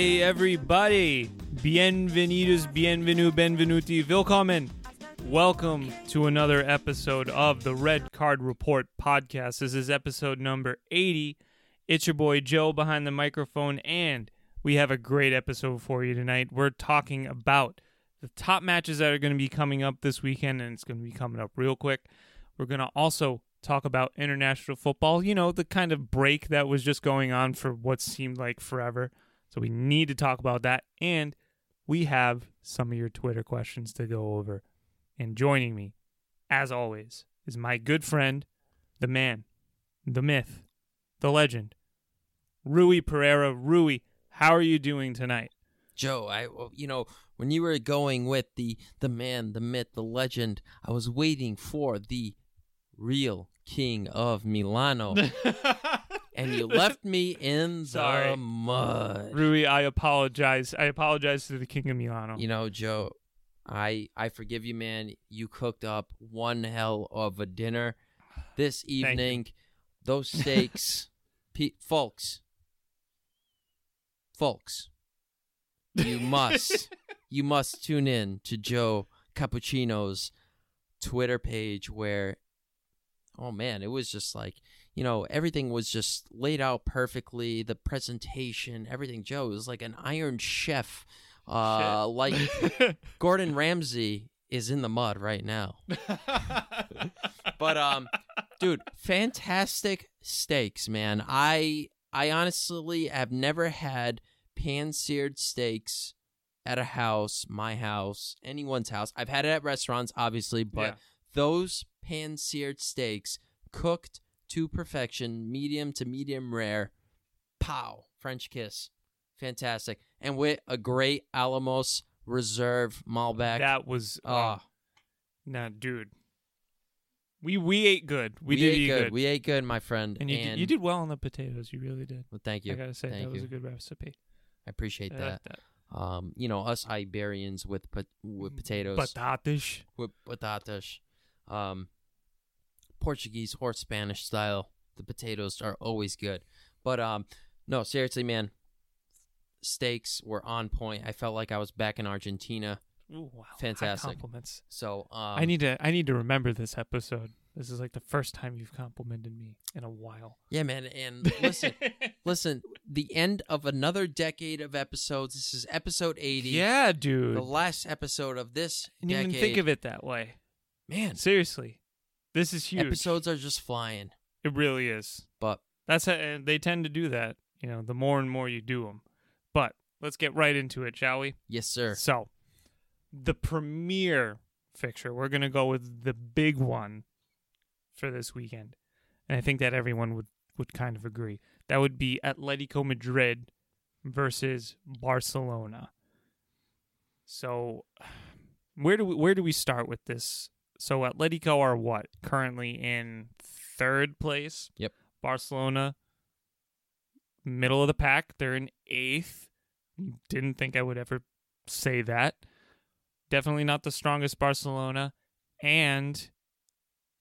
Hey everybody! Bienvenidos, bienvenu, benvenuti, willkommen! Welcome to another episode of the Red Card Report podcast. This is episode number 80. It's your boy Joe behind the microphone, and we have a great episode for you tonight. We're talking about the top matches that are going to be coming up this weekend, and it's going to be coming up real quick. We're going to also talk about international football, you know, the kind of break that was just going on for what seemed like forever. So we need to talk about that. And we have some of your Twitter questions to go over. And joining me, as always, is my good friend, the man, the myth, the legend, Rui Pereira. Rui, how are you doing tonight? Joe, I you know when you were going with the the man, the myth, the legend, I was waiting for the real king of Milano, and you left me in Sorry. the mud. Rui, I apologize. I apologize to the King of Milano. You know, Joe, I I forgive you, man. You cooked up one hell of a dinner this evening. Those steaks, pe- folks, folks, you must you must tune in to Joe Cappuccino's Twitter page where oh man, it was just like, you know, everything was just laid out perfectly, the presentation, everything Joe was like an iron chef. Uh Shit. like Gordon Ramsay is in the mud right now. But um dude, fantastic steaks, man. I I honestly have never had pan-seared steaks at a house, my house, anyone's house. I've had it at restaurants obviously, but Yeah. those pan-seared steaks cooked to perfection, medium to medium rare. Pow, French kiss. Fantastic. And with a great Alamos Reserve Malbec. that was uh, Ah, nah, dude. We we ate good. We, we did ate eat good. good. We ate good, my friend. and you did, you did well on the potatoes. You really did. Well, thank you. I gotta say Thank that was a good recipe. I appreciate I that. like that. Um, you know, us Iberians with with potatoes, Batatas. with patatas, um, Portuguese or Spanish style. The potatoes are always good. But um, no, seriously, man, steaks were on point. I felt like I was back in Argentina. Ooh, wow. High Fantastic. compliments. So um, I need to I need to remember this episode. This is like the first time you've complimented me in a while. yeah, man. And listen, listen, the end of another decade of episodes. This is episode eighty. yeah, dude. the last episode of this I didn't decade. even think of it that way. man. Seriously, this is huge. Episodes are just flying. It really is. But That's how, and they tend to do that. You know, the more and more you do them. But let's get right into it, shall we? yes, sir. So, the premier fixture, we're going to go with the big one for this weekend. And I think that everyone would, would kind of agree. That would be Atletico Madrid versus Barcelona. So, where do we, where do we start with this? So, Atletico are what? Currently in third place. Yep. Barcelona middle of the pack. They're in eighth. Didn't think I would ever say that. Definitely not the strongest Barcelona. And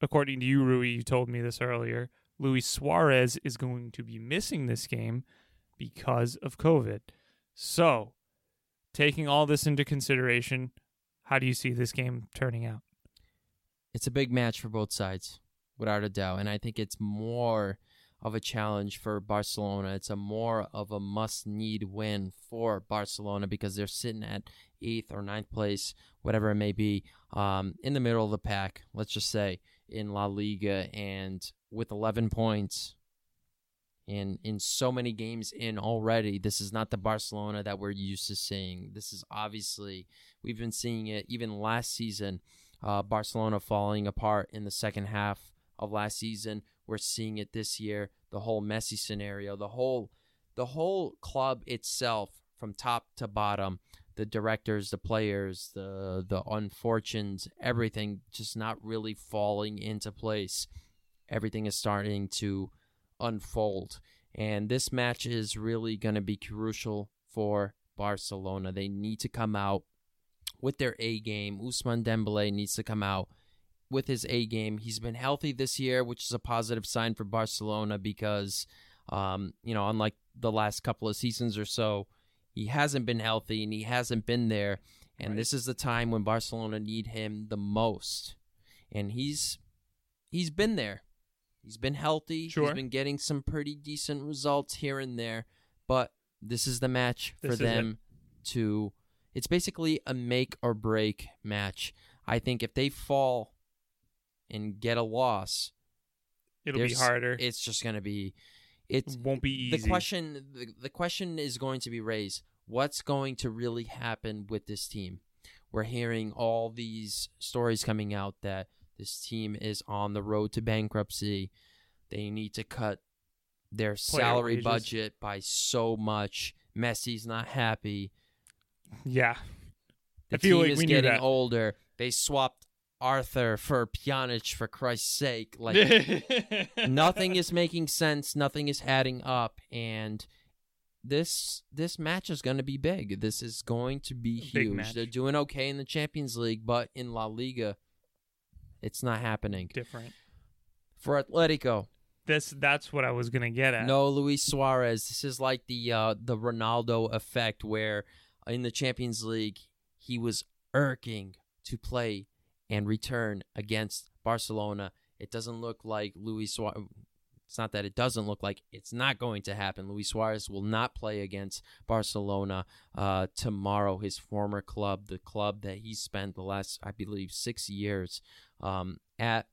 according to you, Rui, you told me this earlier, Luis Suarez is going to be missing this game because of COVID. So, taking all this into consideration, how do you see this game turning out? It's a big match for both sides, without a doubt. And I think it's more of a challenge for Barcelona. It's a more of a must need win for Barcelona because they're sitting at eighth or ninth place, whatever it may be, um, in the middle of the pack, let's just say, in La Liga and with 11 points. In, in so many games in already, this is not the Barcelona that we're used to seeing. This is obviously, we've been seeing it even last season uh, Barcelona falling apart in the second half of last season. We're seeing it this year. The whole Messi scenario, the whole the whole club itself, from top to bottom, the directors, the players, the the unfortunes, everything just not really falling into place. Everything is starting to unfold, and this match is really going to be crucial for Barcelona. They need to come out with their A game. Ousmane Dembele needs to come out with his A game. He's been healthy this year, which is a positive sign for Barcelona because, um, you know, unlike the last couple of seasons or so, He hasn't been healthy and he hasn't been there. And Right. this is the time when Barcelona need him the most. And he's he's been there. He's been healthy. Sure. He's been getting some pretty decent results here and there. But this is the match for This them to it's basically a make or break match. I think if they fall and get a loss, It'll be harder. it's just going to be it's it won't be easy. the question the, the question is going to be raised what's going to really happen with this team we're hearing all these stories coming out that this team is on the road to bankruptcy they need to cut their salary wages. budget by so much messi's not happy yeah. the I feel team like is we getting that. older. They swapped arthur for Pjanic for christ's sake. Like nothing is making sense. Nothing is adding up. And this this match is going to be big. This is going to be huge. they're doing okay in the champions league but in la liga it's not happening. Different. for atletico. This that's what I was gonna get at. no luis suarez. This is like the uh the ronaldo effect where in the champions league he was irking to play and return against barcelona it doesn't look like luis suarez it's not that it doesn't look like it's not going to happen. Luis Suarez will not play against Barcelona uh, tomorrow. His former club, the club that he spent the last, I believe, six years um, at.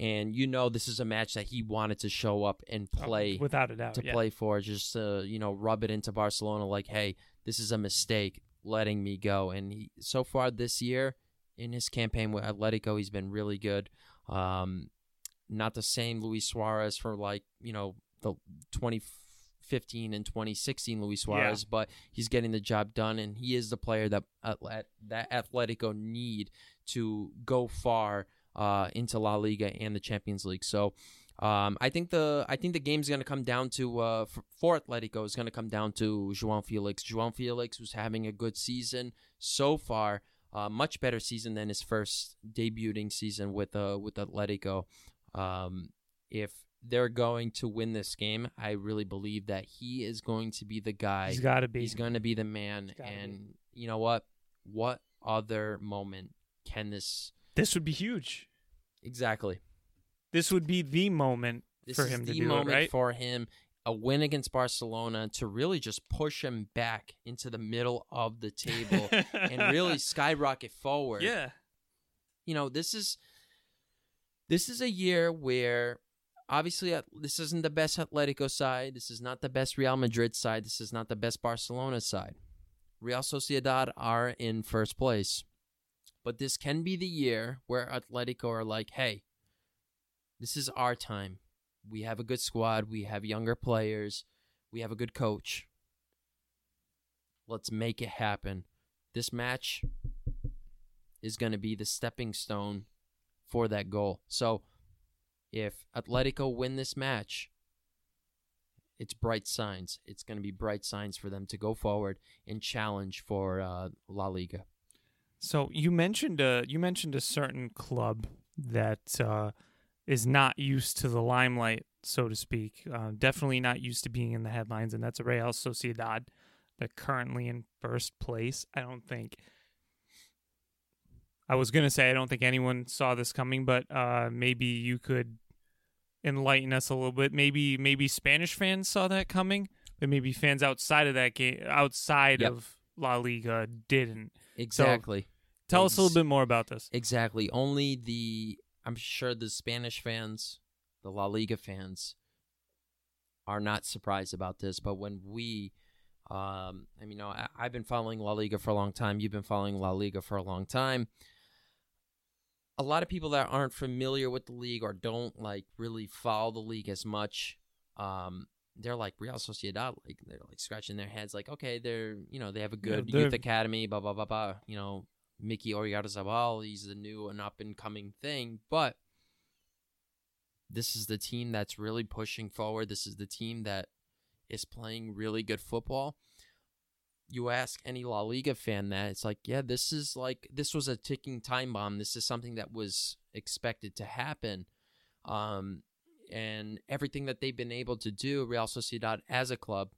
And you know, this is a match that he wanted to show up and Oh, play without a doubt. to yeah. play for, just to you know rub it into Barcelona, like, hey, this is a mistake, letting me go. And he, so far this year, in his campaign with Atletico, he's been really good. Um, not the same Luis Suarez for like you know the 2015 and 2016 Luis Suarez, but he's getting the job done, and he is the player that that Atletico need to go far uh, into La Liga and the Champions League. So. Um, I think the I think the game's going to come down to uh, for, for Atletico is going to come down to João Felix. João Felix was having a good season so far, uh, much better season than his first debuting season with uh, with Atletico. Um, if they're going to win this game, I really believe that he is going to be the guy. He's got to be. He's going to be the man. And you know what? What other moment can this this would be huge. exactly? This would be the moment This for him to the do moment it, right? for him. A win against Barcelona to really just push him back into the middle of the table and really skyrocket forward. yeah. you know this is this is a year where obviously this isn't the best Atletico side. This is not the best Real Madrid side. This is not the best Barcelona side. Real Sociedad are in first place. But this can be the year where Atletico are like, hey, this is our time. We have a good squad. We have younger players. We have a good coach. Let's make it happen. This match is going to be the stepping stone for that goal. So if Atletico win this match, it's bright signs. It's going to be bright signs for them to go forward and challenge for uh, La Liga. So you mentioned a you mentioned a certain club that uh, is not used to the limelight, so to speak. Uh, definitely not used to being in the headlines, and that's a Real Sociedad. They're currently in first place. I don't think. I was gonna say I don't think anyone saw this coming, but uh, maybe you could enlighten us a little bit. Maybe maybe Spanish fans saw that coming, but maybe fans outside of that game, outside Yep. of La Liga, didn't. Exactly. Tell us a little bit more about this. Exactly. Only the I'm sure the Spanish fans, the La Liga fans are not surprised about this, but when we um I mean, you know, I, I've been following La Liga for a long time. You've been following La Liga for a long time. A lot of people that aren't familiar with the league or don't like really follow the league as much, um, they're like Real Sociedad, like they're like scratching their heads, like okay, they're you know they have a good they're- youth academy, blah blah blah blah. You know, Mickey Oyarzabal, he's the new and up and coming thing, but this is the team that's really pushing forward. This is the team that is playing really good football. You ask any La Liga fan that, it's like, yeah, this is like this was a ticking time bomb. This is something that was expected to happen. Um, and everything that they've been able to do, Real Sociedad as a club,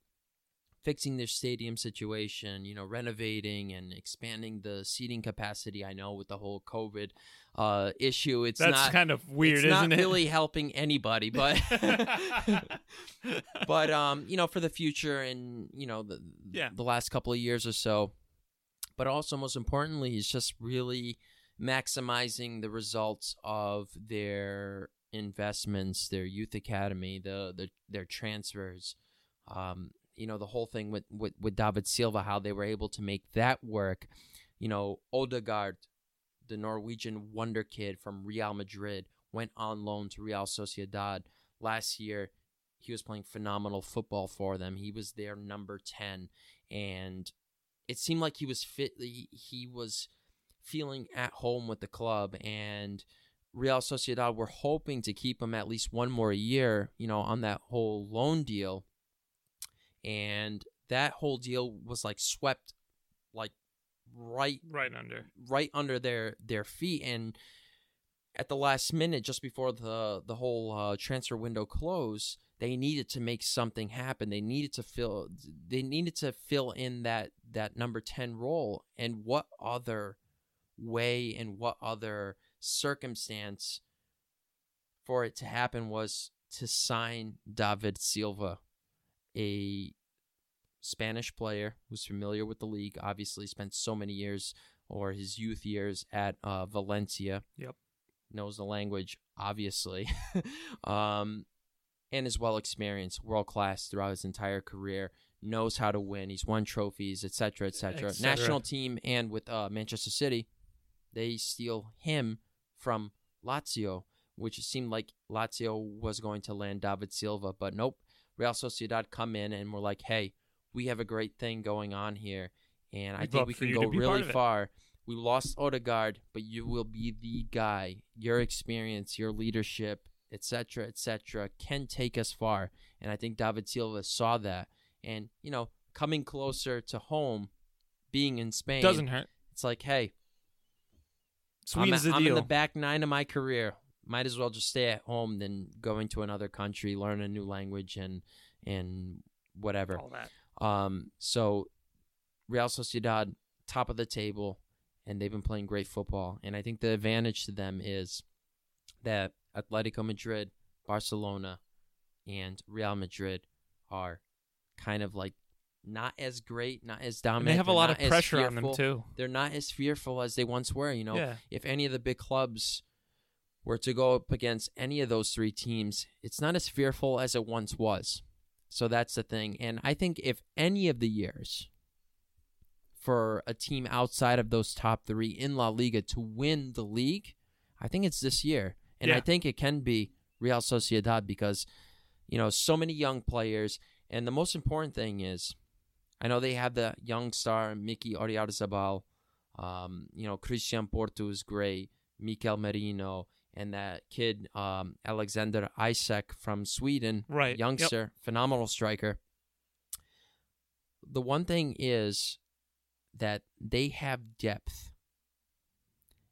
fixing their stadium situation, you know, renovating and expanding the seating capacity. I know with the whole COVID uh, issue, it's That's not kind of weird, it's isn't not it? really helping anybody, but but um, you know, for the future and you know the Yeah. the last couple of years or so, but also most importantly, is just really maximizing the results of their investments, their youth academy, the, the their transfers. Um, you know, the whole thing with, with with David Silva, how they were able to make that work. You know, Odegaard, the Norwegian wonder kid from Real Madrid, went on loan to Real Sociedad last year. He was playing phenomenal football for them. He was their number 10 and it seemed like he was fit he, he was feeling at home with the club and Real Sociedad were hoping to keep him at least one more year, you know, on that whole loan deal. And that whole deal was like swept like right right under. right under their their feet and at the last minute just before the the whole uh, transfer window closed they needed to make something happen they needed to fill they needed to fill in that that number 10 role and what other way and what other circumstance for it to happen was to sign David Silva a Spanish player who's familiar with the league, obviously spent so many years or his youth years at uh, Valencia. Yep. Knows the language, obviously. um, and is well experienced, world class throughout his entire career. Knows how to win. He's won trophies, etc., etc. Et cetera. National team and with uh, Manchester City, they steal him from Lazio, which seemed like Lazio was going to land David Silva, but nope. Real Sociedad come in and we're like, hey, we have a great thing going on here, and I think we can go to be part really far. We lost Odegaard, but you will be the guy. Your experience, your leadership, etc., etc., can take us far. And I think David Silva saw that. And you know, coming closer to home, being in Spain, Doesn't hurt. it's like, hey, I'm, the I'm in the back nine of my career. Might as well just stay at home than going to another country, learn a new language, and and whatever. All that. Um, so Real Sociedad, top of the table, and they've been playing great football. And I think the advantage to them is that Atletico Madrid, Barcelona, and Real Madrid are kind of like not as great, not as And dominant. they have a lot of pressure on them too. They're not as fearful as they once were. You know, Yeah. if any of the big clubs were to go up against any of those three teams, it's not as fearful as it once was. So that's the thing. And I think if any of the years for a team outside of those top three in La Liga to win the league, I think it's this year. And I think it can be Real Sociedad because, you know, so many young players. And the most important thing is, I know they have the young star, Mickey Oyarzabal. Um, you know, Christian Portu is great. Mikel Merino. And that kid, um, Alexander Isak from Sweden, Right. Yep. youngster, phenomenal striker. The one thing is that they have depth.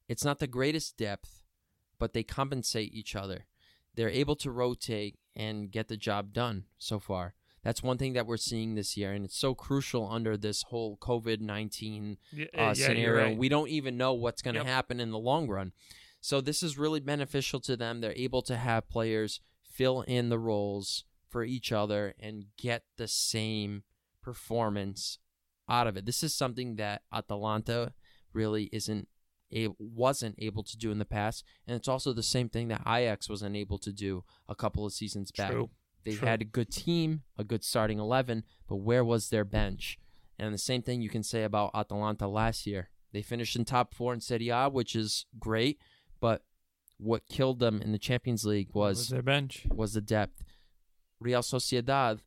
It's not the greatest depth, but they compensate each other. They're able to rotate and get the job done so far. That's one thing that we're seeing this year, and it's so crucial under this whole COVID 19 Yeah, uh, yeah, scenario. right. We don't even know what's going to Yep. happen in the long run. So this is really beneficial to them. They're able to have players fill in the roles for each other and get the same performance out of it. This is something that Atalanta really isn't a, wasn't able to do in the past, and it's also the same thing that Ajax was unable to do a couple of seasons back. True. They True. had a good team, a good starting 11, but where was their bench? And the same thing you can say about Atalanta last year. They finished in top four in Serie A, which is great, but what killed them in the Champions League What was their bench. was the depth. Real Sociedad,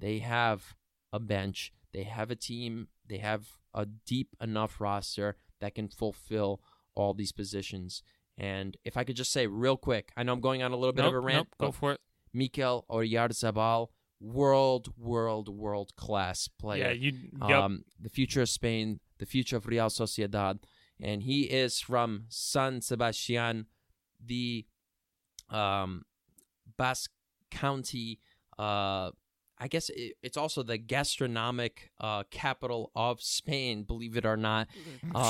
they have a bench, they have a team, they have a deep enough roster that can fulfill all these positions. And if I could just say real quick, I know I'm going on a little bit nope, of a rant, nope, go for it. Mikel Oyarzabal, world, world, world class player. Yeah, you. Yep. Um, the future of Spain, the future of Real Sociedad, and he is from San Sebastian, the um, Basque County uh, I guess it, it's also the gastronomic uh, capital of Spain, believe it or not.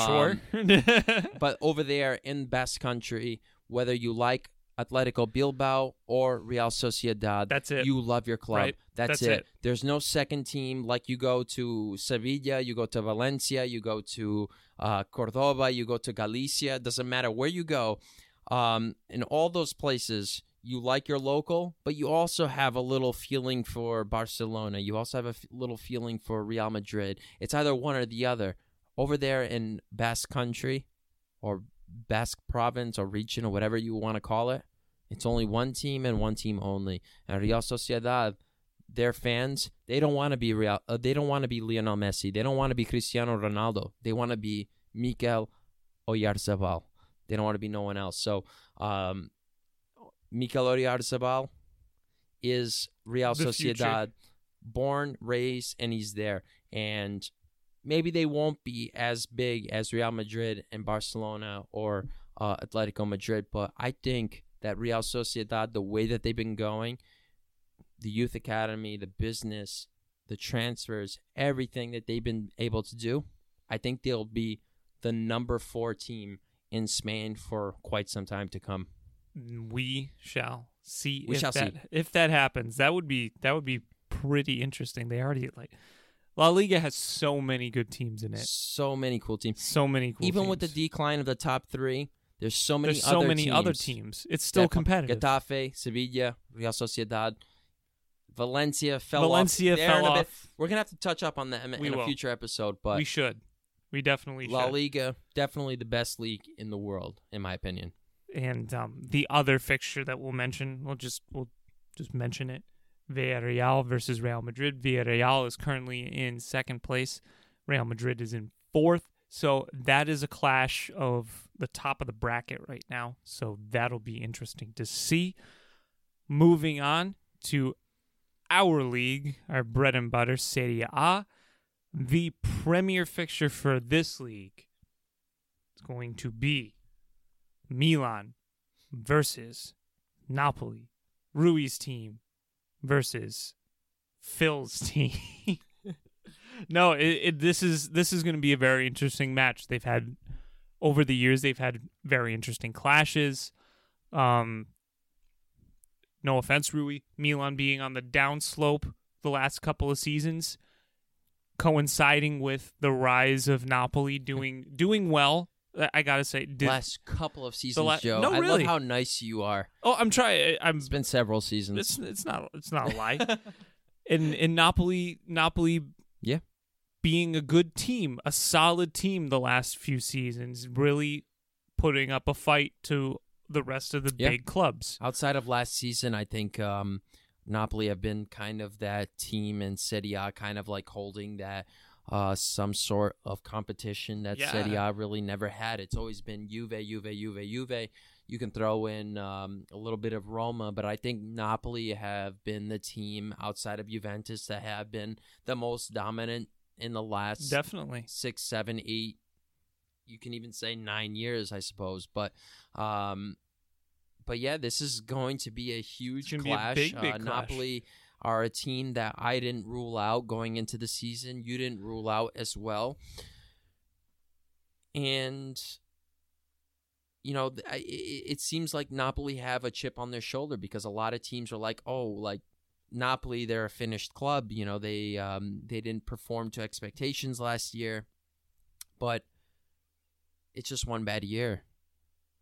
sure. But over there in Basque Country, whether you like Atletico Bilbao or Real Sociedad, That's it. you love your club. Right. That's, That's it. it. There's no second team like you go to Sevilla, you go to Valencia, you go to uh, Cordoba, you go to Galicia. Doesn't matter where you go. Um, in all those places, you like your local, but you also have a little feeling for Barcelona. You also have a f- little feeling for Real Madrid. It's either one or the other. Over there in Basque Country, or Basque Province, or region, or whatever you want to call it, it's only one team and one team only. And Real Sociedad, their fans, they don't want to be Real. Uh, they don't want to be Lionel Messi. They don't want to be Cristiano Ronaldo. They want to be Mikel Oyarzabal. They don't want to be no one else. So, um, Mikel Oyarzabal is Real The Sociedad, future. born, raised, and he's there. And maybe they won't be as big as Real Madrid and Barcelona or uh, Atletico Madrid, but I think that Real Sociedad, the way that they've been going, the youth academy, the business, the transfers, everything that they've been able to do, I think they'll be the number four team in Spain for quite some time to come. we shall see We if shall that see. if that happens. That would be that would be pretty interesting. They already like La Liga has so many good teams in it. So many cool teams. So many cool Even with the decline of the top three, there's so many There's so other many teams. other teams. It's still competitive. Getafe, Sevilla, Real Sociedad, Valencia fell Valencia off. Fell in off. We're gonna have to touch up on them We in a will. future episode, but we should. We definitely La should. Liga definitely the best league in the world, in my opinion. and um, the other fixture that we'll mention, we'll just we'll just mention it. Villarreal versus Real Madrid. Villarreal is currently in second place. Real Madrid is in fourth. So that is a clash of the top of the bracket right now. So that'll be interesting to see. Moving on to our league, our bread and butter, Serie A. The premier fixture for this league is going to be Milan versus Napoli. Rui's team versus Phil's team. no, it, it, this is this is going to be a very interesting match. They've had over the years they've had very interesting clashes. Um, no offense, Rui. Milan being on the downslope the last couple of seasons, coinciding with the rise of Napoli doing doing well. I- I gotta say, did, Last couple of seasons, la- Joe. No, I really. love how nice you are. oh, I'm trying. I'm It's been several seasons. it's it's not it's not a lie. in in Napoli Napoli Yeah. being a good team, a solid team the last few seasons, really putting up a fight to the rest of the Yeah. big clubs. Outside of last season, I think um, Napoli have been kind of that team in Serie A, kind of like holding that uh, some sort of competition that Yeah. Serie A really never had. It's always been Juve, Juve, Juve, Juve. You can throw in um, a little bit of Roma, but I think Napoli have been the team outside of Juventus that have been the most dominant in the last Definitely. six, seven, eight. You can even say nine years, I suppose. But, um, but yeah, this is going to be a huge gonna be a clash. big, big uh, clash. Napoli are a team that I didn't rule out going into the season. You didn't rule out as well, and you know, it, it seems like Napoli have a chip on their shoulder because a lot of teams are like, oh, like Napoli, they're a finished club. You know, they um, they didn't perform to expectations last year, but it's just one bad year.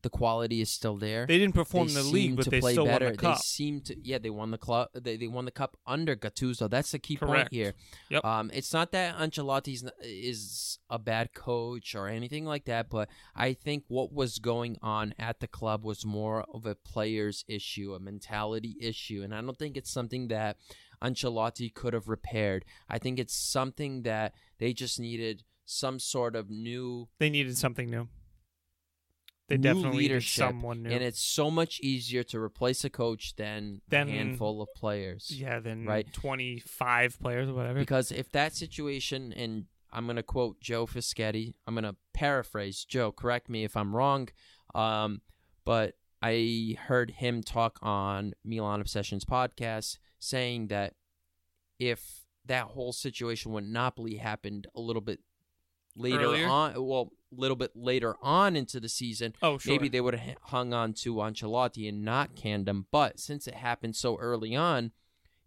The quality is still there. They didn't perform They in the league, but to they play still better. won the cup. They seem to, yeah, they won the club. They, they won the cup under Gattuso. That's the key point here. Yep. Um, it's not that Ancelotti's n- is a bad coach or anything like that, but I think what was going on at the club was more of a players issue, a mentality issue, and I don't think it's something that Ancelotti could have repaired. I think it's something that they just needed some sort of new They needed something new. They New definitely needed leadership, someone new. and it's so much easier to replace a coach than Than- a handful of players. yeah, then Right. 25 players or whatever. Because if that situation, and I'm going to quote Joe Fischetti, I'm going to paraphrase Joe, correct me if I'm wrong, um, but I heard him talk on Milan Obsessions podcast saying that if that whole situation with Napoli happened a little bit later Earlier? on, well, a little bit later on into the season, Oh, sure. maybe they would have hung on to Ancelotti and not canned him. But since it happened so early on,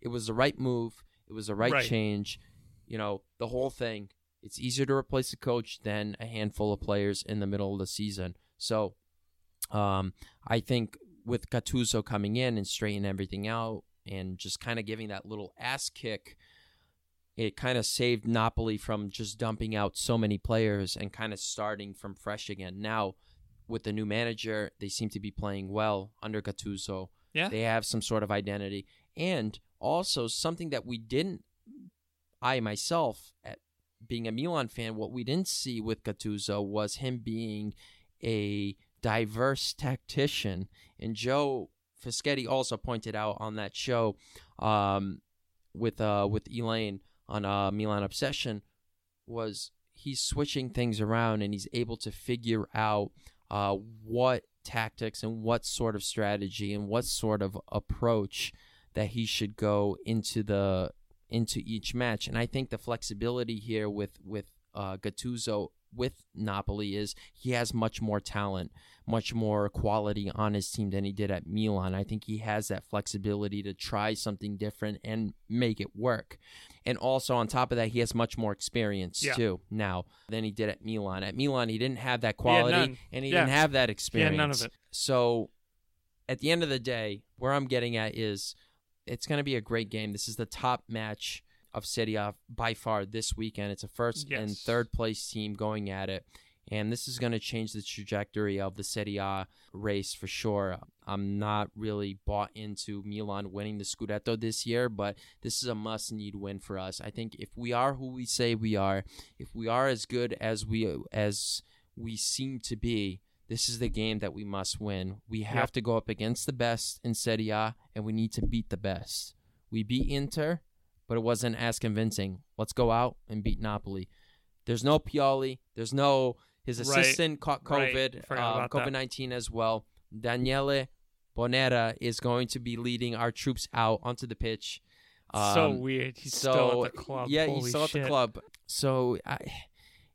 it was the right move. It was the right, Right. change. You know, the whole thing. It's easier to replace a coach than a handful of players in the middle of the season. So, um, I think with Gattuso coming in and straightening everything out and just kind of giving that little ass kick, it kind of saved Napoli from just dumping out so many players and kind of starting from fresh again. Now, with the new manager, they seem to be playing well under Gattuso. Yeah. They have some sort of identity. And also something that we didn't I myself at being a Milan fan, what we didn't see with Gattuso was him being a diverse tactician. And Joe Fischetti also pointed out on that show um, with uh, with Elaine on uh, Milan Obsession was he's switching things around and he's able to figure out uh, what tactics and what sort of strategy and what sort of approach that he should go into the into each match. And I think the flexibility here with with uh, Gattuso with Napoli is he has much more talent, much more quality on his team than he did at Milan. I think he has that flexibility to try something different and make it work. And also on top of that, he has much more experience Yeah. too now than he did at Milan. At Milan, he didn't have that quality none. and he Yeah. didn't have that He had experience. none of it. So at the end of the day, where I'm getting at is it's going to be a great game. This is the top match of Serie A by far this weekend. It's a first and third place team going at it. And this is going to change the trajectory of the Serie A race for sure. I'm not really bought into Milan winning the Scudetto this year, but this is a must need win for us. I think if we are who we say we are, if we are as good as we as we seem to be, this is the game that we must win. We have Yep. to go up against the best in Serie A, and we need to beat the best. We beat Inter, but it wasn't as convincing. Let's go out and beat Napoli. There's no Pioli. There's no his Right. assistant caught COVID, about that. COVID nineteen as well. Daniele Bonera is going to be leading our troops out onto the pitch. so Um, weird. He's so still at the club. yeah, Holy he's still at the club. So I,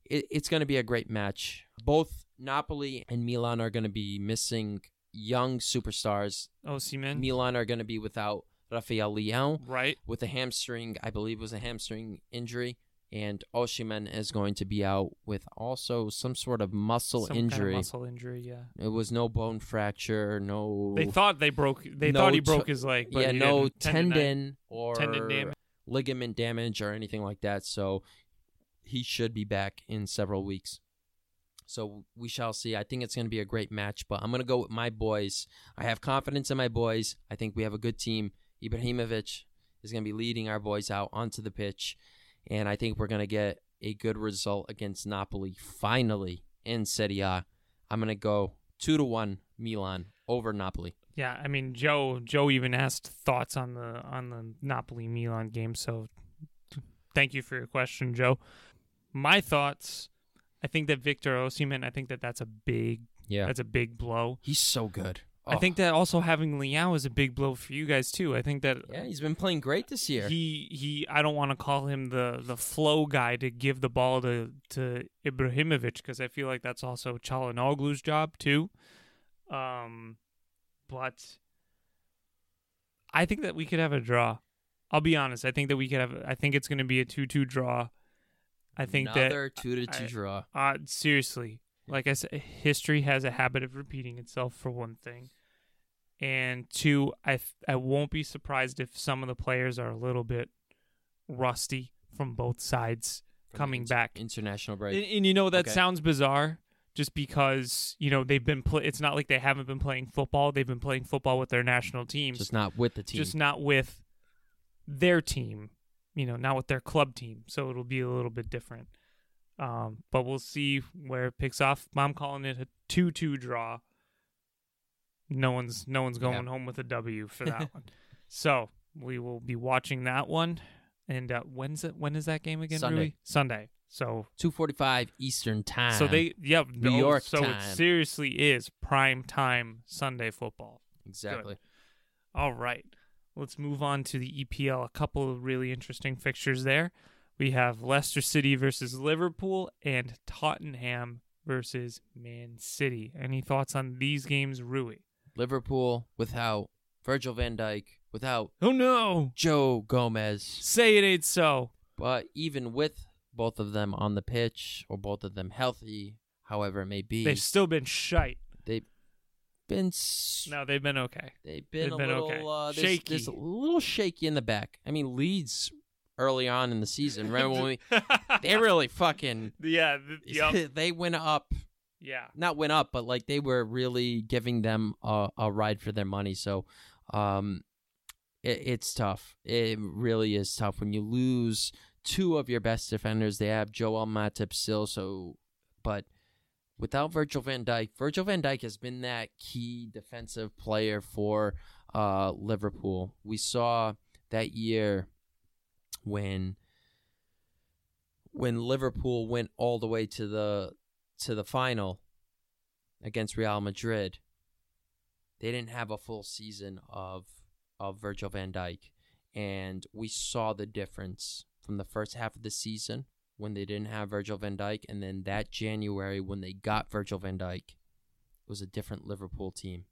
it, it's going to be a great match. Both Napoli and Milan are going to be missing young superstars. Oh. Milan are going to be without Rafael Leão Right. with a hamstring. I believe it was a hamstring injury. And Osimhen is going to be out with also some sort of muscle Some kind of injury. muscle injury. Yeah. It was no bone fracture, no They thought they broke. They No thought he broke his leg. But yeah, no didn't. Tendon or Tendon damage. ligament damage or anything like that. So he should be back in several weeks. So we shall see. I think it's going to be a great match, but I'm going to go with my boys. I have confidence in my boys. I think we have a good team. Ibrahimovic is going to be leading our boys out onto the pitch, and I think we're going to get a good result against Napoli finally in Serie A. I'm going to go 2 to 1 Milan over Napoli. Yeah, I mean Joe. Joe even asked thoughts on the on the Napoli Milan game. So, thank you for your question, Joe. My thoughts. I think that Victor Osimhen. I think that that's a big. Yeah. That's a big blow. He's so good. I Oh. think that also having Leão is a big blow for you guys too. I think that Yeah, he's been playing great this year. he he. I don't want to call him the the flow guy to give the ball to to Ibrahimovic because I feel like that's also Calhanoglu's job too. Um, but I think that we could have a draw. I'll be honest. I think that we could have. I think it's going to be a two-two draw. I think that Another two to two I- draw. uh, seriously, like I said, history has a habit of repeating itself. For one thing, and two, I I won't be surprised if some of the players are a little bit rusty from both sides From coming inter- back. International break. And, and you know that Okay. sounds bizarre, just because you know they've been. It's not like they haven't been playing football. They've been playing football with their national teams, just not with the team. just not with their team. You know, not with their club team. So it'll be a little bit different. Um, but we'll see where it picks off. I'm calling it a two-two draw. No one's no one's going Yeah. home with a W for that one. So we will be watching that one. And uh, when's it? When is that game again? Sunday. Rui? Sunday. So two forty five Eastern time. so they, yep, New no, York So time. it seriously is prime time Sunday football. exactly. All right, let's move on to the EPL. A couple of really interesting fixtures there. We have Leicester City versus Liverpool and Tottenham versus Man City. Any thoughts on these games, Rui? Liverpool without Virgil van Dijk, without Oh no! Joe Gomez. Say it ain't so. But even with both of them on the pitch or both of them healthy, however it may be, They've still been shite. they've been s- No, they've been okay. they've been they've a been little okay. uh, there's, Shaky. there's a little shaky in the back. I mean, Leeds early on in the season, remember when we they really fucking yeah, th- they went up yeah. not went up, but like they were really giving them a, a ride for their money. So, um, it, it's tough. It really is tough when you lose two of your best defenders. They have Joel Matip still, so but without Virgil Van Dijk, Virgil Van Dijk has been that key defensive player for uh, Liverpool. We saw that year when when Liverpool went all the way to the to the final against Real Madrid. They didn't have a full season of of Virgil van Dijk and we saw the difference from the first half of the season when they didn't have Virgil van Dijk and then that January when they got Virgil van Dijk it was a different Liverpool team.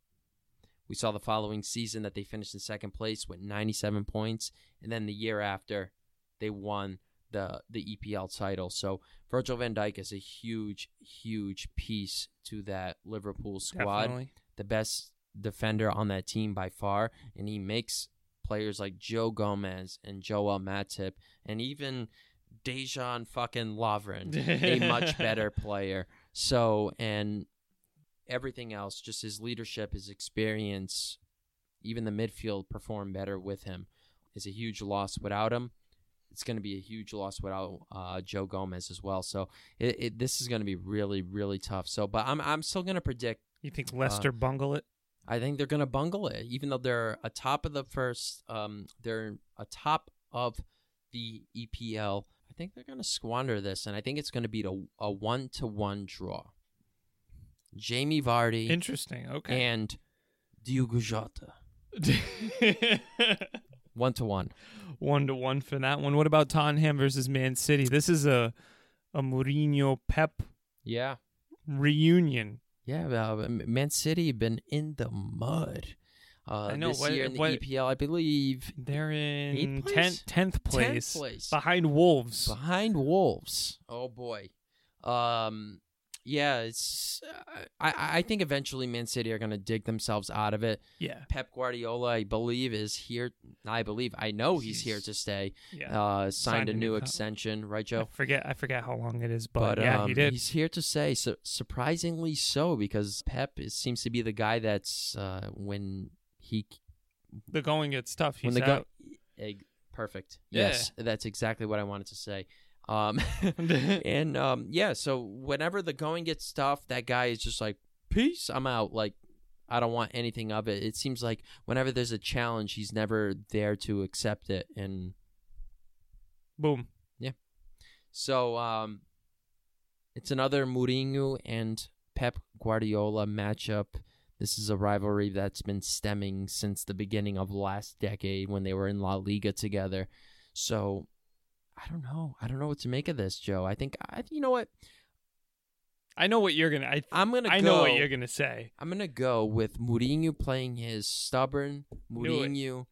We saw the following season that they finished in second place with 97 points and then the year after they won the the EPL title. So Virgil van Dijk is a huge huge piece to that Liverpool squad Definitely. the best defender on that team by far, and he makes players like Joe Gomez and Joel Matip and even Dejan fucking Lovren a much better player. So and everything else, just his leadership, his experience, even the midfield performed better with him. Is a huge loss without him. It's going to be a huge loss without uh, Joe Gomez as well. So it, it, this is going to be really, really tough. So, but I'm I'm still going to predict You think Leicester bungle it? I think they're going to bungle it, even though they're atop of the first. Um, they're atop of the EPL. I think they're going to squander this, and I think it's going to be a, a one to one draw. Jamie Vardy Interesting. Okay. and Diogo Jota, one to one. one to one for that one. What about Tottenham versus Man City? This is a a Mourinho Pep Yeah, reunion. yeah. Uh, Man City been in the mud. Uh, I know, this what- year in the what- EPL, I believe They're in place? tenth tenth place, tenth place. behind Wolves. behind wolves oh boy um yeah it's uh, i i think eventually man city are going to dig themselves out of it Yeah, pep guardiola i believe is here i believe i know he's, here to stay yeah. uh signed, a new con- extension right I joe forget I forget how long it is, but, yeah, um, he did. he's here to stay so surprisingly so because pep is, seems to be the guy that's uh when he The going gets tough. when He's the guy out. egg perfect Yeah. yes that's exactly what i wanted to say um and um yeah so whenever the going gets tough that guy is just like peace i'm out like i don't want anything of it it seems like whenever there's a challenge he's never there to accept it and Boom. Yeah. So um it's another Mourinho and Pep Guardiola matchup this is a rivalry that's been stemming since the beginning of last decade when they were in La Liga together so I don't know. I don't know what to make of this, Joe. I think I you know what? I know what you're gonna. I I'm gonna I go. know what you're gonna say. I'm gonna go with Mourinho playing his stubborn. Mourinho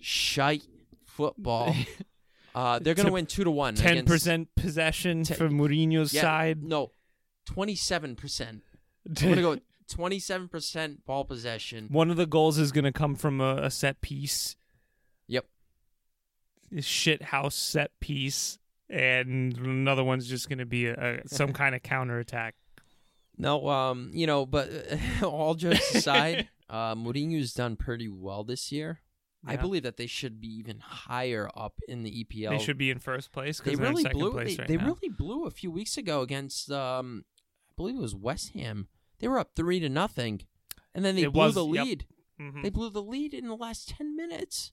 shite football. uh, they're gonna To win two to one. Ten percent possession Ten- for Mourinho's Yeah, side. No, twenty-seven percent. I'm gonna go twenty-seven percent ball possession. One of the goals is gonna come from a, a set piece. Yep. shit house set piece, and another one's just going to be a, some kind of counterattack. No, um, you know, but all jokes aside, uh, Mourinho's done pretty well this year. I believe that they should be even higher up in the EPL. They should be in first place They because really blew. place They, right they really blew a few weeks ago against, um, I believe it was West Ham. They were up three to nothing, and then they It blew was- the yep. lead. Mhm. They blew the lead in the last ten minutes.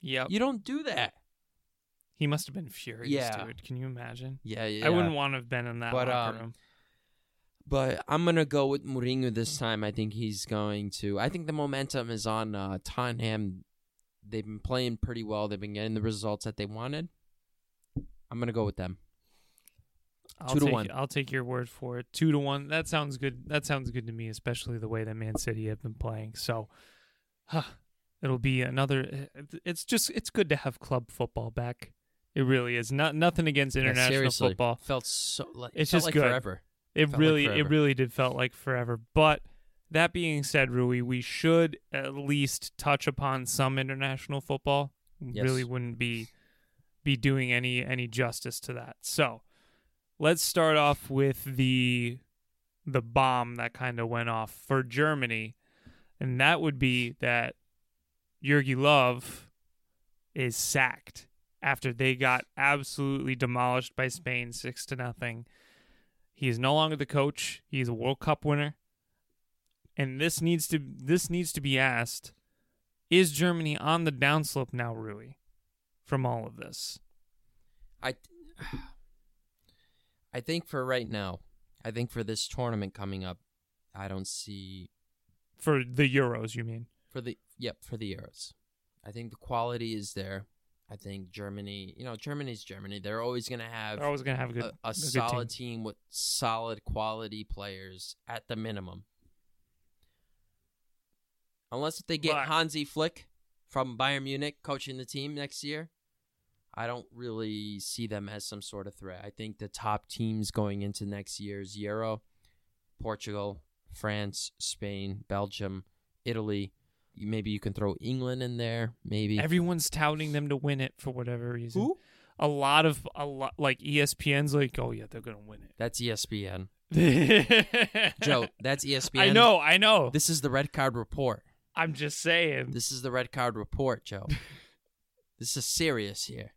Yep. You don't do that. He must have been furious, Yeah. dude. Can you imagine? Yeah, yeah. I wouldn't want to have been in that But, locker um, room. But I'm gonna go with Mourinho this time. I think he's going to. I think the momentum is on uh, Tottenham. They've been playing pretty well. They've been getting the results that they wanted. I'm gonna go with them. I'll Two to take, one. I'll take your word for it. Two to one. That sounds good. That sounds good to me, especially the way that Man City have been playing. So, huh, it'll be another. It's just it's good to have club football back. It really is. Not nothing against international seriously, football. felt so. Like, It's felt just like good. forever. It Felt like really, it really did felt like forever. But that being said, Rui, we should at least touch upon some international football. Yes. Really wouldn't be be doing any any justice to that. So let's start off with the the bomb that kind of went off for Germany, and that would be that Jogi Löw is sacked after they got absolutely demolished by Spain six to nothing. He is no longer the coach. He's a World Cup winner. And this needs to this needs to be asked. Is Germany on the downslope now, Rui, from all of this? I I think for right now, I think for this tournament coming up, I don't see For the Euros, you mean? for the yep for the Euros. I think the quality is there. I think Germany, you know, Germany's Germany. They're always going to have They're always gonna have a good a, a good solid team. team. with solid quality players at the minimum. Unless they get But- Hansi Flick from Bayern Munich coaching the team next year, I don't really see them as some sort of threat. I think the top teams going into next year's Euro, Portugal, France, Spain, Belgium, Italy. Maybe you can throw England in there. Maybe Everyone's touting them to win it for whatever reason. who? A lot of a lot like ESPN's like, oh yeah, they're gonna win it. That's ESPN. Joe, that's ESPN. I know, I know. This is the red card report. I'm just saying. This is the red card report, Joe. this is serious here.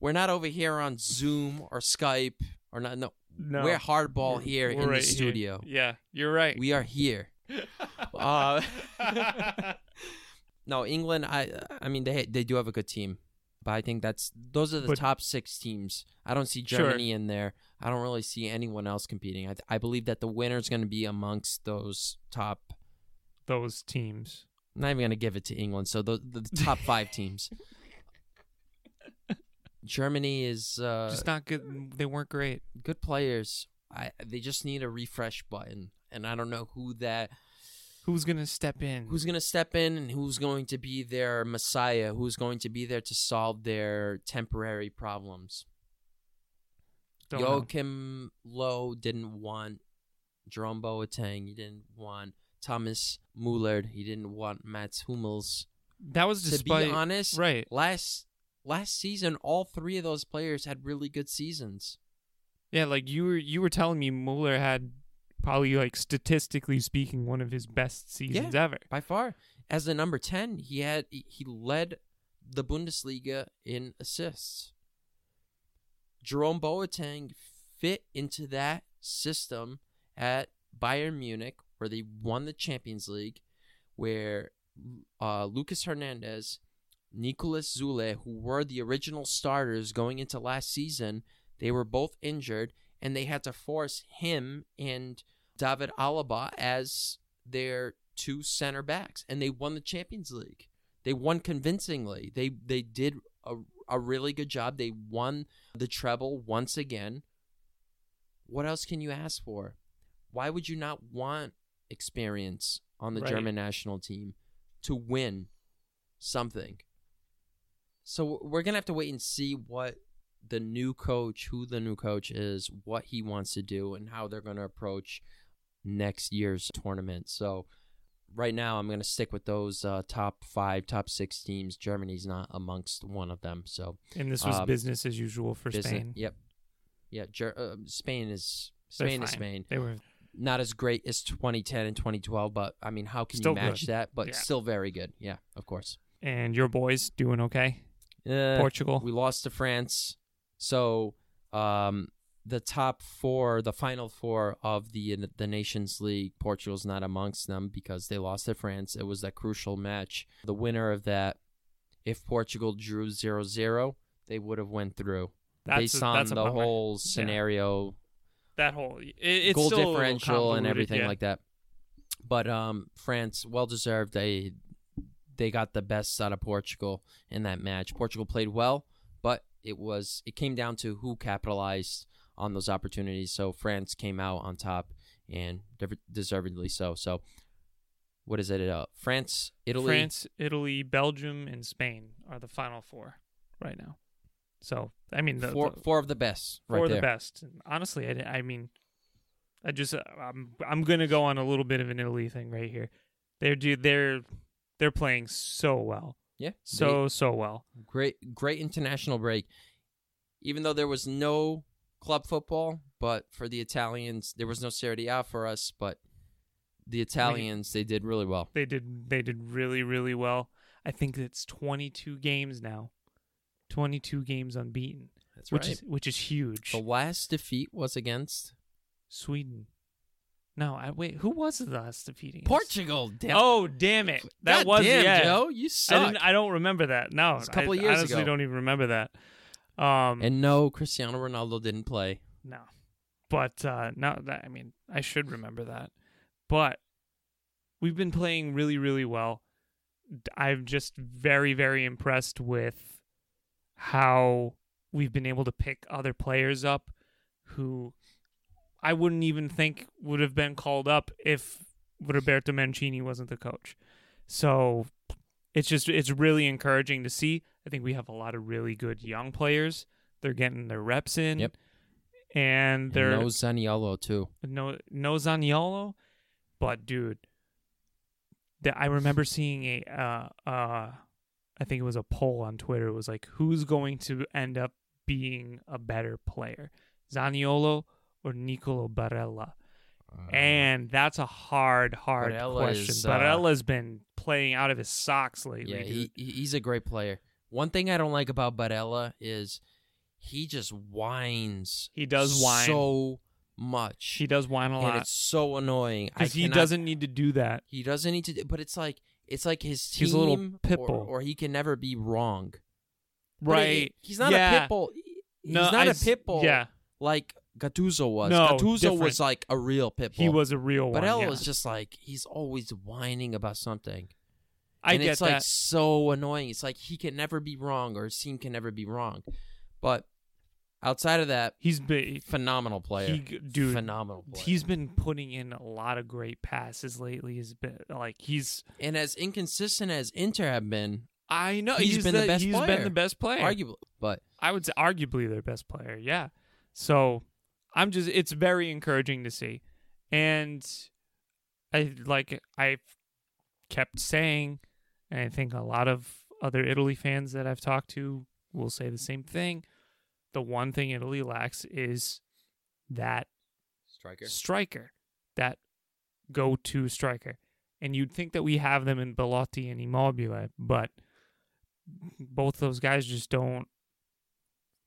We're not over here on Zoom or Skype or not. No, No, we're hardball here We're in right the here. studio. Yeah, you're right. We are here. Uh, no, England. I I mean they they do have a good team, but I think that's those are the But- top six teams. I don't see Sure. Germany in there. I don't really see anyone else competing. I I believe that the winner's going to be amongst those top. Those teams. I'm not even going to give it to England. So the the, the top five teams. Germany is uh, Just not good. They weren't great. good players. I they just need a refresh button, and I don't know who that Who's gonna step in? who's going to step in and who's going to be their messiah, who's going to be there to solve their temporary problems. Don't know. Joachim Löw didn't want Jerome Boateng. He didn't want Thomas Muller. He didn't want Mats Hummels. That was to despite be honest, right. last last season, all three of those players had really good seasons. Yeah, like you were you were telling me Mueller had probably like statistically speaking one of his best seasons ever. by far. As the number 10, he had he led the Bundesliga in assists. Jerome Boateng fit into that system at Bayern Munich where they won the Champions League where uh, Lucas Hernandez, Niklas Süle, who were the original starters going into last season, they were both injured and they had to force him and David Alaba as their two center backs and they won the Champions League. They won convincingly. They they did a, a really good job. They won the treble once again. What else can you ask for? Why would you not want experience on the Right. German national team to win something? So we're going to have to wait and see what the new coach, who the new coach is, what he wants to do, and how they're going to approach next year's tournament. So right now, I'm going to stick with those uh, top five, top six teams. Germany's not amongst one of them. So And this was Um, business as usual for business- Spain. Yep. Yeah. Ger- uh, Spain is Spain is. Spain. They were Not as great as 2010 and 2012, but I mean, how can Still you match good. that? But Yeah. still very good. Yeah, of course. and your boys doing okay? Uh, Portugal. We lost to France. So um, the top four, the final four of the the Nations League, Portugal's not amongst them because they lost to France. It was that crucial match. The winner of that, if Portugal drew 0-0, they would have went through. That's based a, on the bummer. whole scenario. that whole it, it's goal differential and everything yeah. like that. But um, France, well deserved. They they got the best out of Portugal in that match. Portugal played well, but it was it came down to who capitalized on those opportunities. So France came out on top and deservedly so. So what is it? Uh, France, Italy, France, Italy, Belgium, and Spain are the final four right now. So I mean, the, four the- four of the best right four of there. the best. And honestly, I, I mean, I just uh, I'm I'm gonna go on a little bit of an Italy thing right here. They're dude, they're they're playing so well, Yeah, so so well. great great international break even though there was no club football but for the italians there was no serie a for us but the italians they did really well They did they did really really well. I think it's 22 games now, 22 games unbeaten, that's which right is which is huge. the last defeat was against Sweden. No, I wait. Who was the last defeating? portugal damn Oh damn it! That God was damn, yeah. joe you I suck didn't. I don't remember that. No, was a couple I of years honestly ago. don't even remember that. Um, and no cristiano ronaldo didn't play no, but uh, no, that I mean, I should remember that. But we've been playing really, really well. I'm just very, very impressed with how we've been able to pick other players up who I wouldn't even think would have been called up if Roberto Mancini wasn't the coach. So it's just it's really encouraging to see. I think we have a lot of really good young players. They're getting their reps in. Yep. And and they're no zaniolo too no no Zaniolo, but dude, that I remember seeing a uh uh I think it was a poll on Twitter. It was like who's going to end up being a better player, Zaniolo or Nicolo Barella? And that's a hard, hard Barella question. is, uh, Barella's been playing out of his socks lately. Yeah, he, he- he's a great player. One thing I don't like about Barella is he just whines. He does whine. so much. He does whine a and lot it's so annoying. Because he cannot- doesn't need to do that. He doesn't need to. But it's like it's like his team, He's a little pit or, bull. or he can never be wrong. But Right? it- he's not yeah. a pit bull. He's No, not I a s- pit bull. Yeah, like Gattuso was. No, Gattuso different. was like a real pit bull. he was a real one. Barella yeah. was just like he's always whining about something. I and get it's that. like so annoying. It's like he can never be wrong or his team can never be wrong. But outside of that, He's been phenomenal player. he dude. phenomenal player. He's been putting in a lot of great passes lately. He's been like he's. and as inconsistent as Inter have been, I know He's been the best He's player. been the best player. arguably, but I would say arguably their best player. Yeah. So I'm just it's very encouraging to see, and I like I've kept saying, and I think a lot of other Italy fans that I've talked to will say the same thing. The one thing Italy lacks is that striker. striker, that go-to striker. And you'd think that we have them in Belotti and Immobile, but both those guys just don't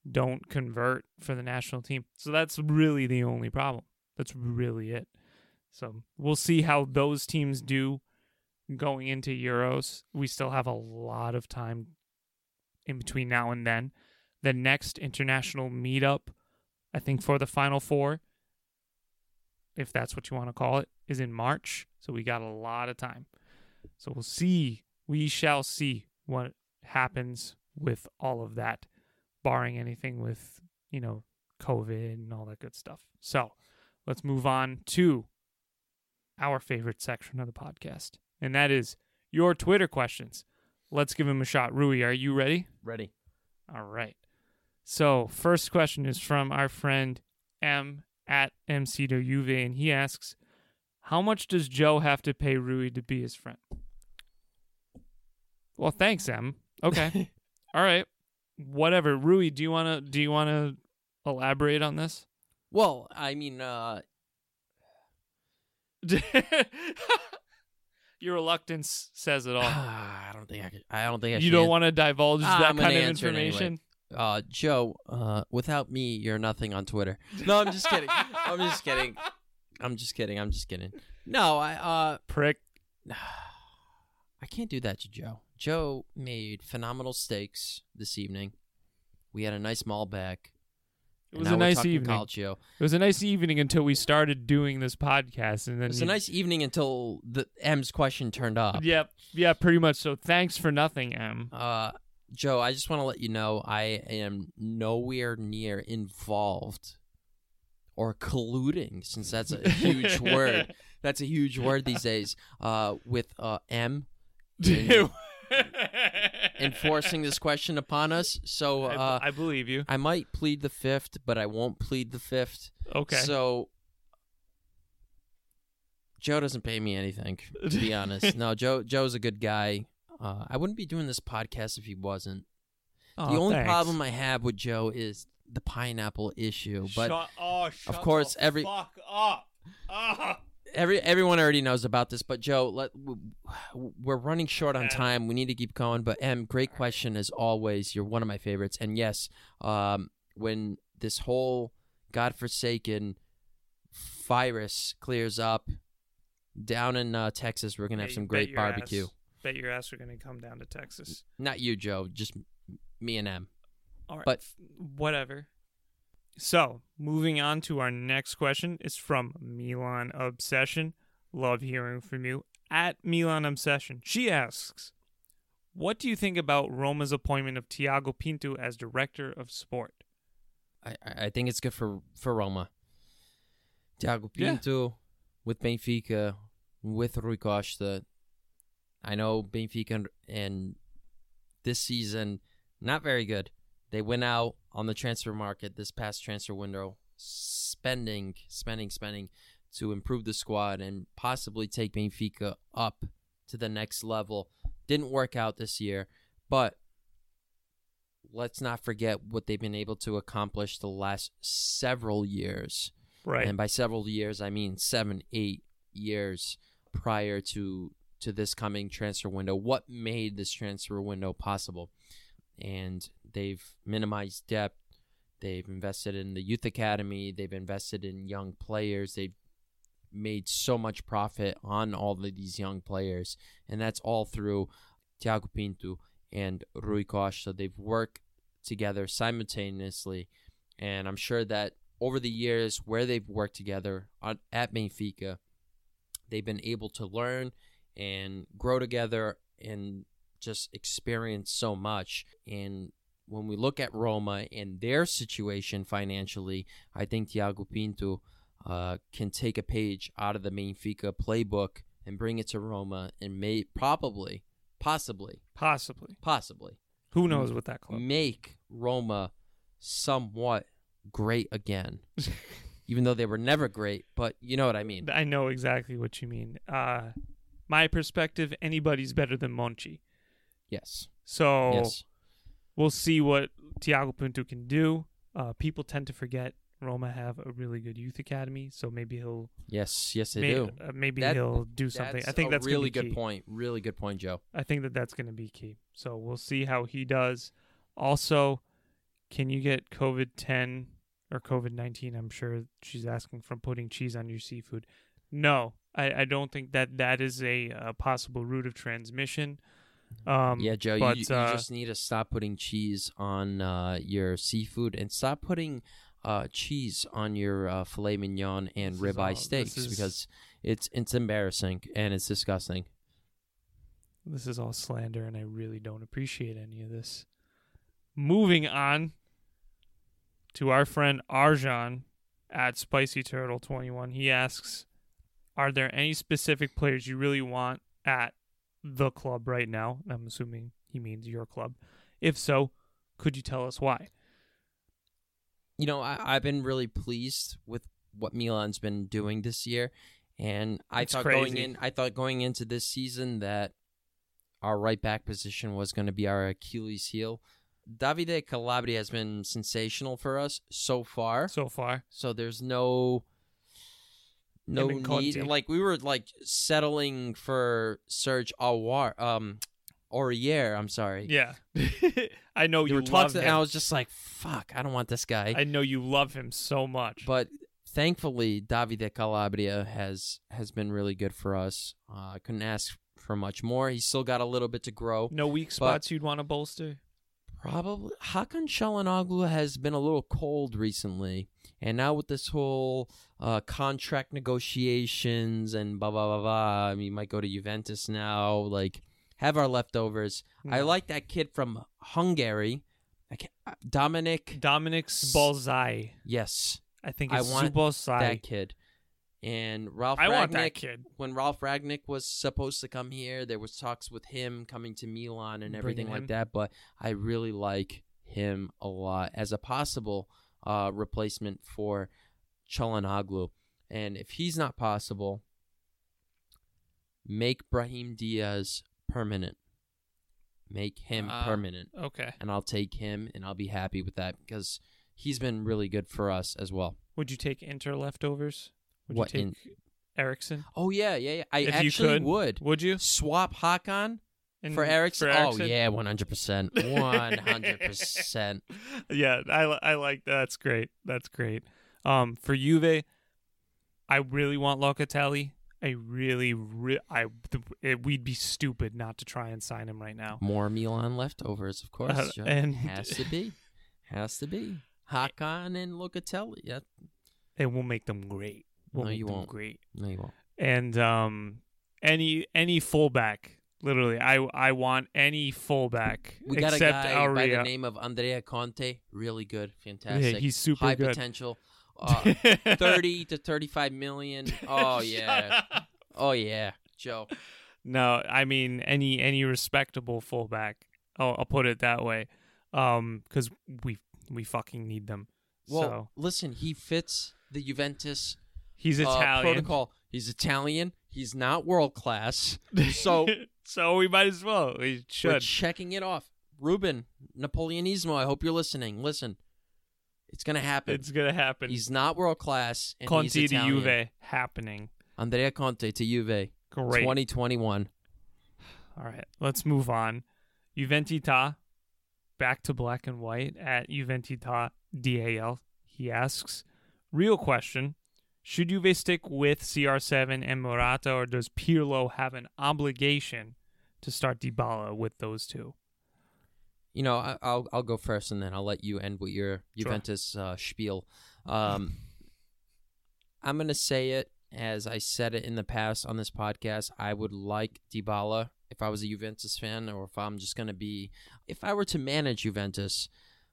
don't convert for the national team. So that's really the only problem. That's really it. So we'll see how those teams do going into Euros. We still have a lot of time in between now and then. The next international meetup, I think for the final four, if that's what you want to call it, is in March. So we got a lot of time. So we'll see. We shall see what happens with all of that, barring anything with, you know, COVID and all that good stuff. So let's move on to our favorite section of the podcast, and that is your Twitter questions. Let's give him a shot. Rui, are you ready? Ready. All right. So, first question is from our friend M at MCWV, and he asks, How much does Joe have to pay Rui to be his friend? Well, thanks, M. Okay. All right. Whatever. Rui, do you wanna do you wanna elaborate on this? Well, I mean, uh, Your reluctance says it all. I don't think I could. I don't think I you don't want to divulge Ah, that I'm kind of it anyway. information. Uh, Joe, uh, without me, you're nothing on Twitter. No, I'm just kidding. I'm just kidding. I'm just kidding. I'm just kidding. No, I uh, Prick. I can't do that to Joe. Joe made phenomenal steaks this evening. We had a nice Malbec. It was a nice evening. It was a nice evening until we started doing this podcast, and then It was you- a nice evening until the M's question turned up. Yep, yeah, pretty much. So thanks for nothing, M. Uh, Joe, I just want to let you know I am nowhere near involved or colluding, since that's a huge word. That's a huge word these days. Uh, with uh, M in- enforcing this question upon us. So I, uh, I believe you. I might plead the fifth, but I won't plead the fifth. Okay. So Joe doesn't pay me anything, to be honest. No, Joe Joe's a good guy. Uh, I wouldn't be doing this podcast if he wasn't. Oh, the only thanks. problem I have with Joe is the pineapple issue. But Shut- oh, shut course, the every- fuck up. Ah. Every everyone already knows about this. But Joe, let we're running short on time. We need to keep going. But Em, great question as always. You're one of my favorites. And yes, um, when this whole godforsaken virus clears up down in uh, Texas, we're gonna have some great barbecue. ass- Bet your ass we're gonna come down to Texas. Not you, Joe. Just me and Em. All right, But- whatever. So, moving on to our next question is from Milan Obsession. Love hearing from you at Milan Obsession. She asks, "What do you think about Roma's appointment of Tiago Pinto as director of sport?" I, I think it's good for for Roma. Tiago Yeah. Pinto with Benfica, with Rui Costa. I know Benfica and, and this season not very good. They went out on the transfer market this past transfer window, spending, spending, spending to improve the squad and possibly take Benfica up to the next level. Didn't work out this year, but let's not forget what they've been able to accomplish the last several years. Right. And by several years, I mean seven, eight years prior to to this coming transfer window. What made this transfer window possible? And they've minimized depth. They've invested in the youth academy. They've invested in young players. They've made so much profit on all of these young players, and that's all through Tiago Pinto and Rui Costa. They've worked together simultaneously, and I'm sure that over the years where they've worked together on, at Benfica, they've been able to learn and grow together and just experience so much. And when we look at Roma and their situation financially, I think Tiago Pinto uh, can take a page out of the Benfica playbook and bring it to Roma and may probably, possibly, Possibly. possibly Who knows what that club? make Roma somewhat great again. Even though they were never great, but you know what I mean. I know exactly what you mean. Uh, my perspective, anybody's better than Monchi. Yes. So Yes. We'll see what Tiago Pinto can do. Uh, people tend to forget Roma have a really good youth academy, so maybe he'll Yes. Yes, they may- do. uh, maybe That- he'll do something. I think a that's really good key. point. Really good point, Joe. I think that that's going to be key. So we'll see how he does. Also, can you get COVID ten or COVID nineteen? I'm sure she's asking from putting cheese on your seafood. No, I, I don't think that that is a, uh possible route of transmission. Um, yeah, Joe, but, you, you uh, just need to stop putting cheese on uh, your seafood and stop putting uh, cheese on your uh, filet mignon and ribeye steaks is- because it's it's embarrassing and it's disgusting. This is all slander, and I really don't appreciate any of this. Moving on to our friend Arjan at Spicy Turtle 21. He asks, "Are there any specific players you really want at the club right now?" I'm assuming he means your club. If so, could you tell us why? you know, I, I've been really pleased with what Milan's been doing this year, and I thought going in, I thought going into this season that our right back position was going to be our Achilles heel. Davide Calabria has been sensational for us so far. So far, So there's no no need. Conte. Like we were like settling for Serge Aouar, um, Aurier. I'm sorry. yeah, I know There you were talks, and I was just like, "Fuck, I don't want this guy." I know you love him so much. But thankfully, Davide Calabria has has been really good for us. Uh, I couldn't ask for much more. He's still got a little bit to grow. no weak spots you'd want to bolster. Probably Hakan Çalhanoğlu has been a little cold recently, and now with this whole uh, contract negotiations and blah blah blah blah, I mean, he might go to Juventus now. Like, have our leftovers. I like that kid from Hungary, uh, Dominik. Dominik Szoboszlai. Yes, I think I it's want Szoboszlai. that kid. And Ralf I Rangnick. want that kid. When Ralf Rangnick was supposed to come here, there was talks with him coming to Milan and everything like that. But I really like him a lot as a possible uh, replacement for Çalhanoğlu. And if he's not possible, make Brahim Diaz permanent. Make him Ah. permanent, Okay. and I'll take him, and I'll be happy with that because he's been really good for us as well. Would you take Inter leftovers? Would What, you in- take Eriksen? Oh yeah, yeah, yeah. I If actually could, would Would you? swap Hakan And- for Eriksen? for? Oh yeah, one hundred percent, one hundred percent. yeah, I I like that. That's great. That's great. Um, for Juve, I really want Locatelli. I really, re- I th- it, we'd be stupid not to try and sign him right now. More Milan leftovers, of course. Uh, and- has to be, has to be. Hakan and Locatelli. Yeah, And we'll make them great. We'll No, you won't. great. no, you won't. And um, any any fullback, literally, I I want any fullback We got a except guy by the name of Andrea Conti. Really good, fantastic. Yeah, he's super high good. potential. Uh, Thirty to thirty-five million. Oh yeah, oh yeah, Joe. No, I mean any any respectable fullback. I'll, I'll put it that way, um, because we we fucking need them. Well, so listen, he fits the Juventus he's uh, Italian. protocol. He's Italian. He's not world class. So so we might as well. We we're should. checking it off. Ruben Napoleonismo. I hope you're listening. Listen, it's gonna happen. It's gonna happen. he's not world class. And Conte he's to Italian. Juve happening. Andrea Conti to Juve. Great. 2021. All right, let's move on. Juventita, back to black and white at Juventita DAL. He asks, real question: Should Juve stick with CR7 and Morata, or does Pirlo have an obligation to start Dybala with those two? You know, I, I'll I'll go first, and then I'll let you end with your Sure. Juventus uh, spiel. Um, I'm gonna say it as I said it in the past on this podcast. I would like Dybala if I was a Juventus fan, or if I'm just gonna be, if I were to manage Juventus,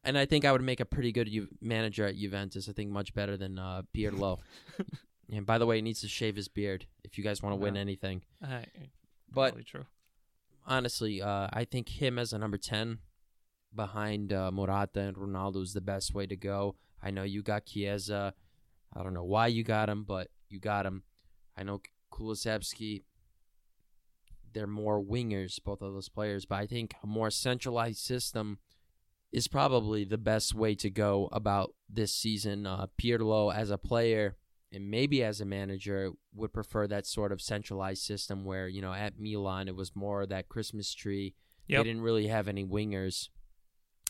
and I think I would make a pretty good Ju- manager at Juventus. I think much better than uh, Pirlo. and by the way, he needs to shave his beard if you guys want to win anything. Uh, But probably true. honestly, uh, I think him as a number 10 behind uh, Morata and Ronaldo is the best way to go. I know you got Chiesa. I don't know why you got him, but you got him. I know Kulusevski. They're more wingers, both of those players, but I think a more centralized system is probably the best way to go about this season. Uh, Pirlo, as a player and maybe as a manager, would prefer that sort of centralized system where, you know, at Milan, it was more that Christmas tree. Yep. They didn't really have any wingers.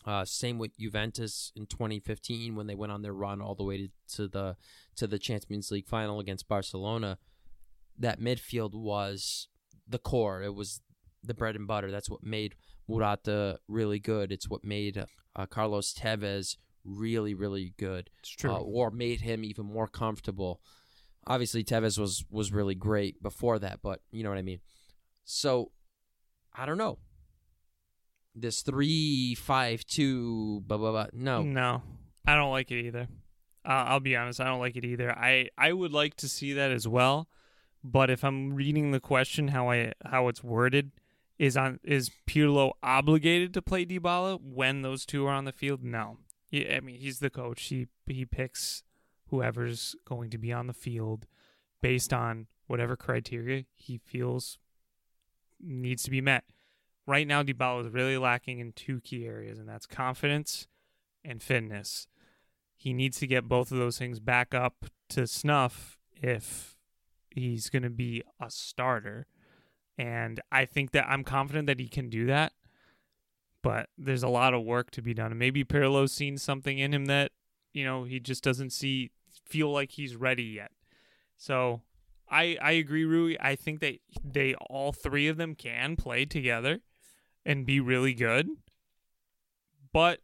Uh, same with Juventus in 2015 when they went on their run all the way to, to the to the Champions League final against Barcelona. That midfield was the core. It was the bread and butter. That's what made Morata really good. It's what made uh, Carlos Tevez really really good It's true. uh, or made him even more comfortable. Obviously, Tevez was was really great before that, but you know what I mean. So, I don't know. This three five two blah blah blah. No, No, I don't like it either. Uh, I'll be honest, I don't like it either. I I would like to see that as well, but if I'm reading the question how I how it's worded, is on is Pirlo obligated to play Dybala when those two are on the field? No. I mean he's the coach. He he picks whoever's going to be on the field based on whatever criteria he feels needs to be met. Right now, Dybala is really lacking in two key areas, and that's confidence and fitness. He needs to get both of those things back up to snuff if he's going to be a starter. And I think that I'm confident that he can do that. But there's a lot of work to be done. Maybe Pirlo's seen something in him that, you know, he just doesn't see feel like he's ready yet. So I I agree, Rui. I think that they all three of them can play together and be really good. but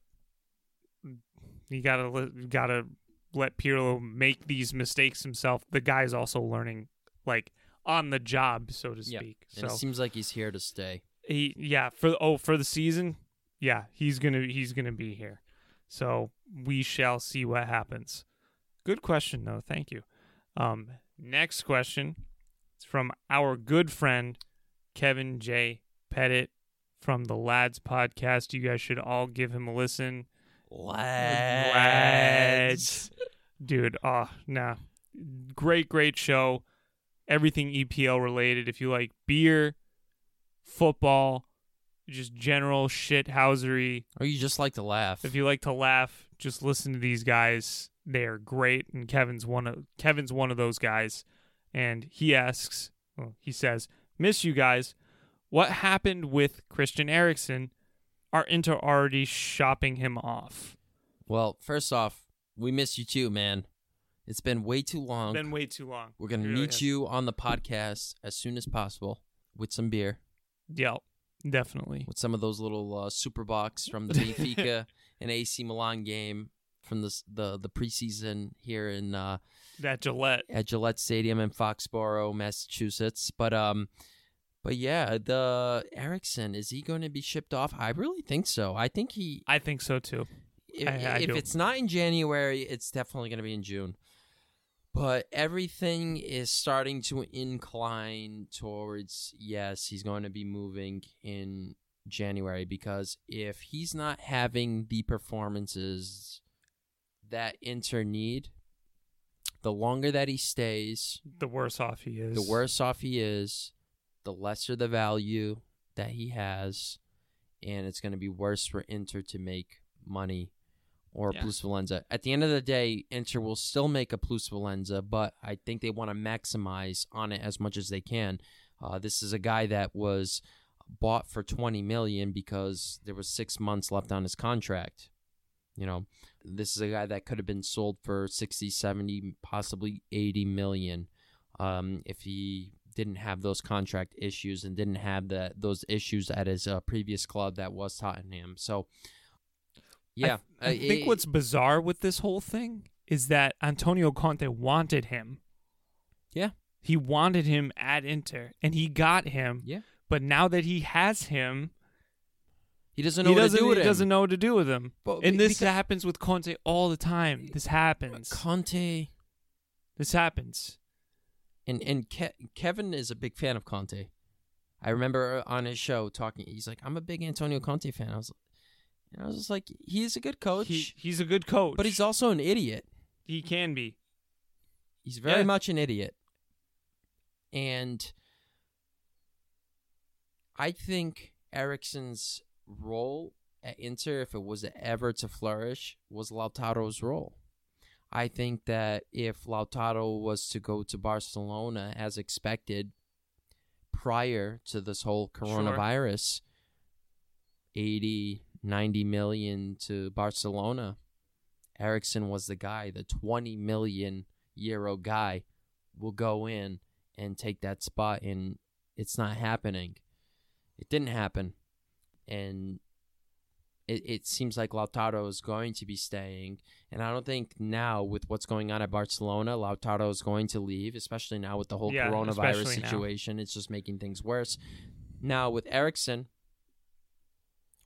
you gotta you gotta let Pirlo make these mistakes himself. The guy's also learning, like on the job, so to Yeah, speak. And So it seems like he's here to stay. he, yeah, for oh for the season, yeah, he's gonna he's gonna be here. So we shall see what happens. Good question though. Thank you. Um, next question. It's from our good friend Kevin J. Pettit from the Lads podcast. You guys should all give him a listen. Lads. Dude, oh, nah. Great, great show. Everything EPL related. If you like beer, football, just general shit housery. Or you just like to laugh. If you like to laugh, just listen to these guys. They are great, and Kevin's one of Kevin's one of those guys. And he asks, well, he says, "Miss you guys. What happened with Christian Eriksen? Are Inter already shopping him off? well, first off, we miss you too, man. It's been way too long. Been way too long. We're gonna really meet has. you on the podcast as soon as possible with some beer, Yep, definitely. with some of those little uh, super box from the Benfica and AC Milan game from the the the preseason here in uh, That Gillette. at Gillette Stadium in Foxborough, Massachusetts. But um, but yeah, the Eriksen is he going to be shipped off? I really think so. I think he. I think so too. If, I- I if it's not in January, it's definitely going to be in June. But everything is starting to incline towards yes, he's going to be moving in January because if he's not having the performances that Inter need, the longer that he stays, The worse off he is. the worse off he is, the lesser the value that he has, and it's going to be worse for Inter to make money or Yeah. plusvalenza. At the end of the day, Inter will still make a plusvalenza, but I think they want to maximize on it as much as they can. Uh, this is a guy that was bought for 20 million because there was six months left on his contract. You know, this is a guy that could have been sold for 60, 70, possibly 80 million um, if he didn't have those contract issues and didn't have that those issues at his uh, previous club that was Tottenham. So, yeah, I, uh, think it- what's bizarre with this whole thing is that Antonio Conte wanted him. Yeah. He wanted him at Inter, and he got him. Yeah. But now that he has him, he doesn't know he what doesn't, to do with he him. doesn't know what to do with him. But and this happens with Conte all the time. This happens. Conte This happens. and and Ke- Kevin is a big fan of Conte. I remember on his show talking. He's like, "I'm a big Antonio Conte fan." I was, and I was just like, "He's a good coach, He, he's a good coach, but he's also an idiot. he can be. He's very Yeah. much an idiot." And I think Eriksen's role at Inter, if it was ever to flourish, was Lautaro's role. I think that if Lautaro was to go to Barcelona as expected prior to this whole coronavirus, 80, 90 million to Barcelona, Eriksen was the guy, the 20 million euro guy will go in and take that spot and it's not happening. It didn't happen. And it, it seems like Lautaro is going to be staying. And I don't think now, with what's going on at Barcelona, Lautaro is going to leave, especially now with the whole Yeah, coronavirus especially now. situation. It's just making things worse. Now, with Eriksen,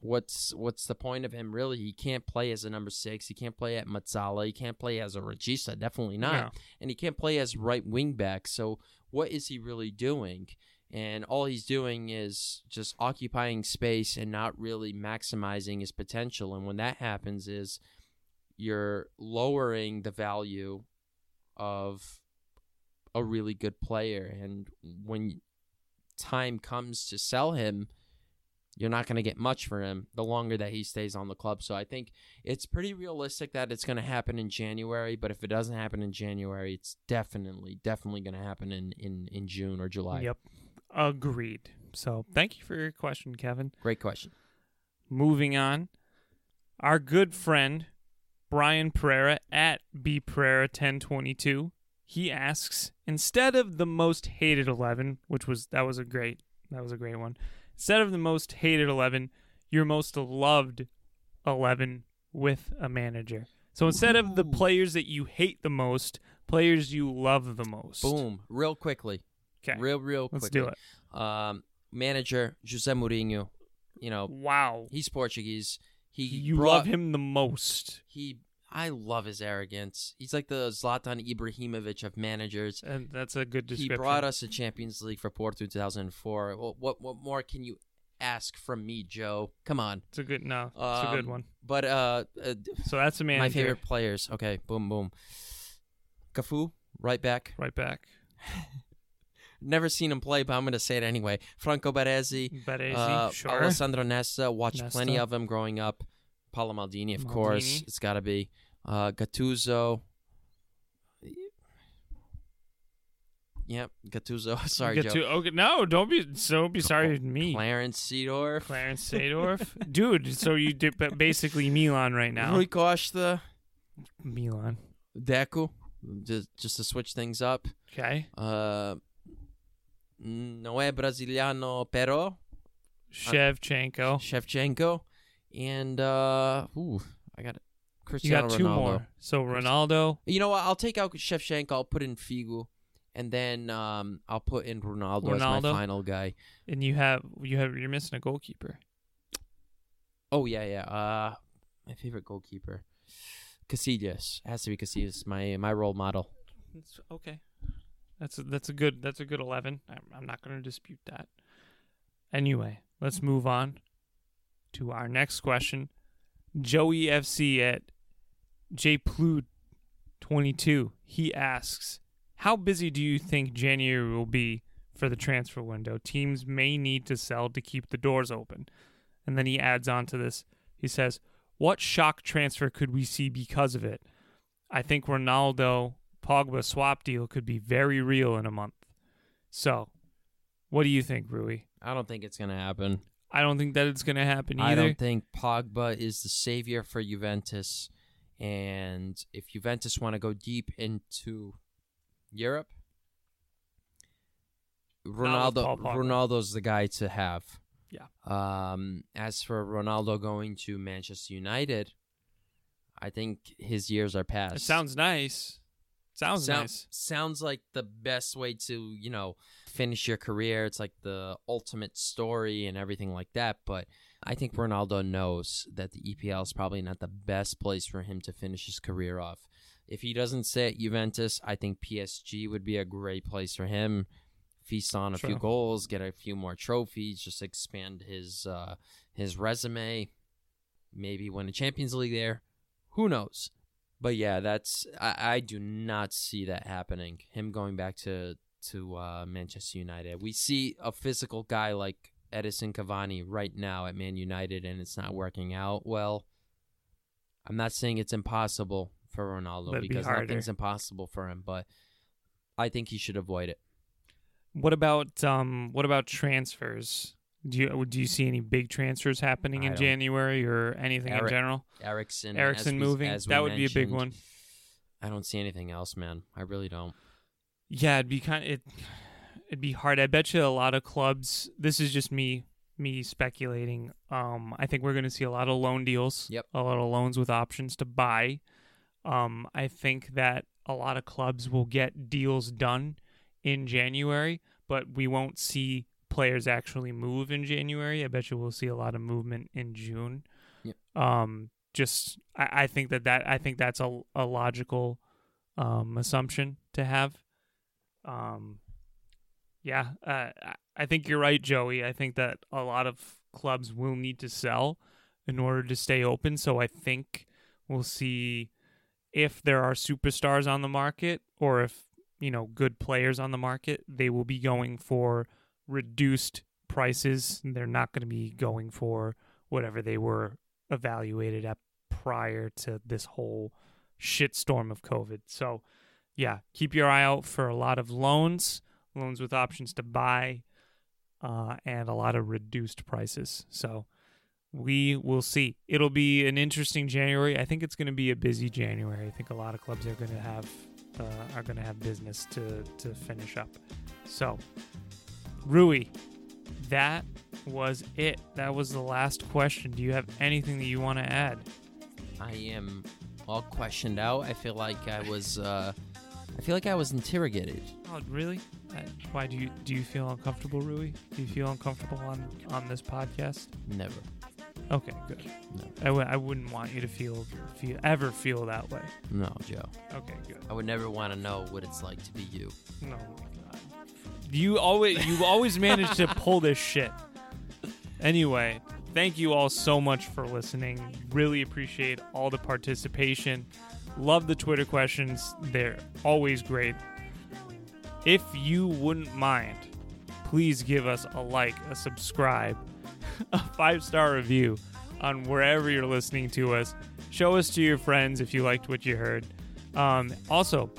what's what's the point of him really? He can't play as a number six. He can't play at mezzala. He can't play as a Regista. Definitely not No. and he can't play as right wing back. So what is he really doing? And all he's doing is just occupying space and not really maximizing his potential. And when that happens, is you're lowering the value of a really good player. And when time comes to sell him, you're not going to get much for him the longer that he stays on the club. So I think it's pretty realistic that it's going to happen in January. But if it doesn't happen in January, it's definitely, definitely going to happen in, in, in June or July. Yep. Agreed. So thank you for your question, Kevin. Great question. Moving on, our good friend Brian Pereira at B Pereira ten twenty two. He asks instead of the most hated eleven, which was that was a great that was a great one. Instead of the most hated eleven, your most loved 11 with a manager. So instead of the players that you hate the most, players you love the most. Boom. Real quickly. Okay. Real, real Let's do it. Um, manager Jose Mourinho. You know, Wow. he's Portuguese. He You brought, love him the most. He, I love his arrogance. He's like the Zlatan Ibrahimovic of managers. And that's a good description. He brought us a Champions League for Porto 2004. Well, what what more can you ask from me, Joe? Come on. It's a good no. It's a good Um, one. But uh, uh So that's a my favorite players. Okay, boom, boom. Cafu, right back. Right back. Never seen him play, but I'm gonna say it anyway. Franco Baresi, Baresi, uh, sure. Alessandro Nesta. Watched plenty of him growing up. Paolo Maldini, of course. It's got to be. Uh, Gattuso. Yep, Gattuso. Sorry, Get Joe. okay, no, don't be so be sorry to me. Clarence Seedorf. Clarence Seedorf, dude. So you did basically Milan right now. Rui Costa. Milan. Deco. Just, just to switch things up. Okay. Uh, Noé Brasiliano Pero. Shevchenko. Shevchenko. And, uh, ooh, I got it. You Cristiano got two Ronaldo. more. So Ronaldo. You know what? I'll take out Shevchenko. I'll put in Figo. And then um, I'll put in Ronaldo, as my final guy. And you have you have you're missing a goalkeeper. Oh, yeah, yeah. Uh, my favorite goalkeeper. Casillas. Has to be Casillas, my, my role model. It's okay. That's a, that's a good that's a good eleven. I'm, I'm not going to dispute that. Anyway, let's move on to our next question. Joey FC at jplude 22. He asks, "How busy do you think January will be for the transfer window? Teams may need to sell to keep the doors open." And then he adds on to this. He says, "What shock transfer could we see because of it? I think Ronaldo Pogba swap deal could be very real in a month. So, what do you think, Rui? I don't think it's going to happen. I don't think that it's going to happen either. I don't think Pogba is the savior for Juventus. And if Juventus want to go deep into Europe, Ronaldo Ronaldo's the guy to have. Yeah. Um, as for Ronaldo going to Manchester United, I think his years are past. It sounds nice. Sounds Sound- nice. Sounds like the best way to, you know, finish your career. It's like the ultimate story and everything like that. But I think Ronaldo knows that the EPL is probably not the best place for him to finish his career off. If he doesn't stay at Juventus, I think PSG would be a great place for him. Feast on a few goals, get a few more trophies, just expand his uh, his resume. Maybe win a Champions League there. Who knows? But yeah, that's I, I do not see that happening. Him going back to to uh, Manchester United. We see a physical guy like Edinson Cavani right now at Man United, and it's not working out well. I'm not saying it's impossible for Ronaldo it'd because harder. nothing's impossible for him, but I think he should avoid it. What about um what about transfers? Do you do you see any big transfers happening I in. January or anything in general? Eriksen, Eriksen we- moving? That would be a big one. I don't see anything else, man. I really don't. Yeah, it'd be kind of, it it'd be hard. I bet you a lot of clubs this is just me me speculating. Um I think we're going to see a lot of loan deals. Yep. A lot of loans with options to buy. Um I think that a lot of clubs will get deals done in January, but we won't see players actually move in January. I bet you we'll see a lot of movement in June. Yep. Um just I, I think that that I think that's a, a logical um assumption to have. Um, yeah, uh, I- I think you're right, Joey. I think that a lot of clubs will need to sell in order to stay open. So I think we'll see if there are superstars on the market or if you know good players on the market, they will be going for reduced prices. They're not going to be going for whatever they were evaluated at prior to this whole shitstorm of COVID. So yeah, keep your eye out for a lot of loans, loans with options to buy, uh, and a lot of reduced prices. So we will see. It'll be an interesting January. I think it's going to be a busy January. I think a lot of clubs are going to have uh, are going to have business to to finish up. So, Rui, that was it. That was the last question. Do you have anything that you want to add? I am all questioned out. I feel like I was. Uh, I feel like I was interrogated. Oh, really? Uh, Why do you do you feel uncomfortable, Rui? Do you feel uncomfortable on on this podcast? Never. Okay, good. No. I w- I wouldn't want you to feel feel ever feel that way. No, Joe. Okay, good. I would never want to know what it's like to be you. No. You always you always manage to pull this shit. Anyway, thank you all so much for listening. Really appreciate all the participation. Love the Twitter questions; they're always great. If you wouldn't mind, please give us a like, a subscribe, a five star review on wherever you're listening to us. Show us to your friends if you liked what you heard. Um, also,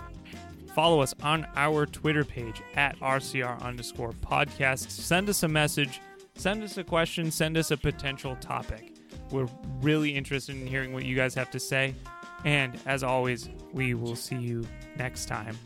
Follow us on our Twitter page at RCR underscore podcast. Send us a message, send us a question, send us a potential topic. We're really interested in hearing what you guys have to say. And as always, we will see you next time.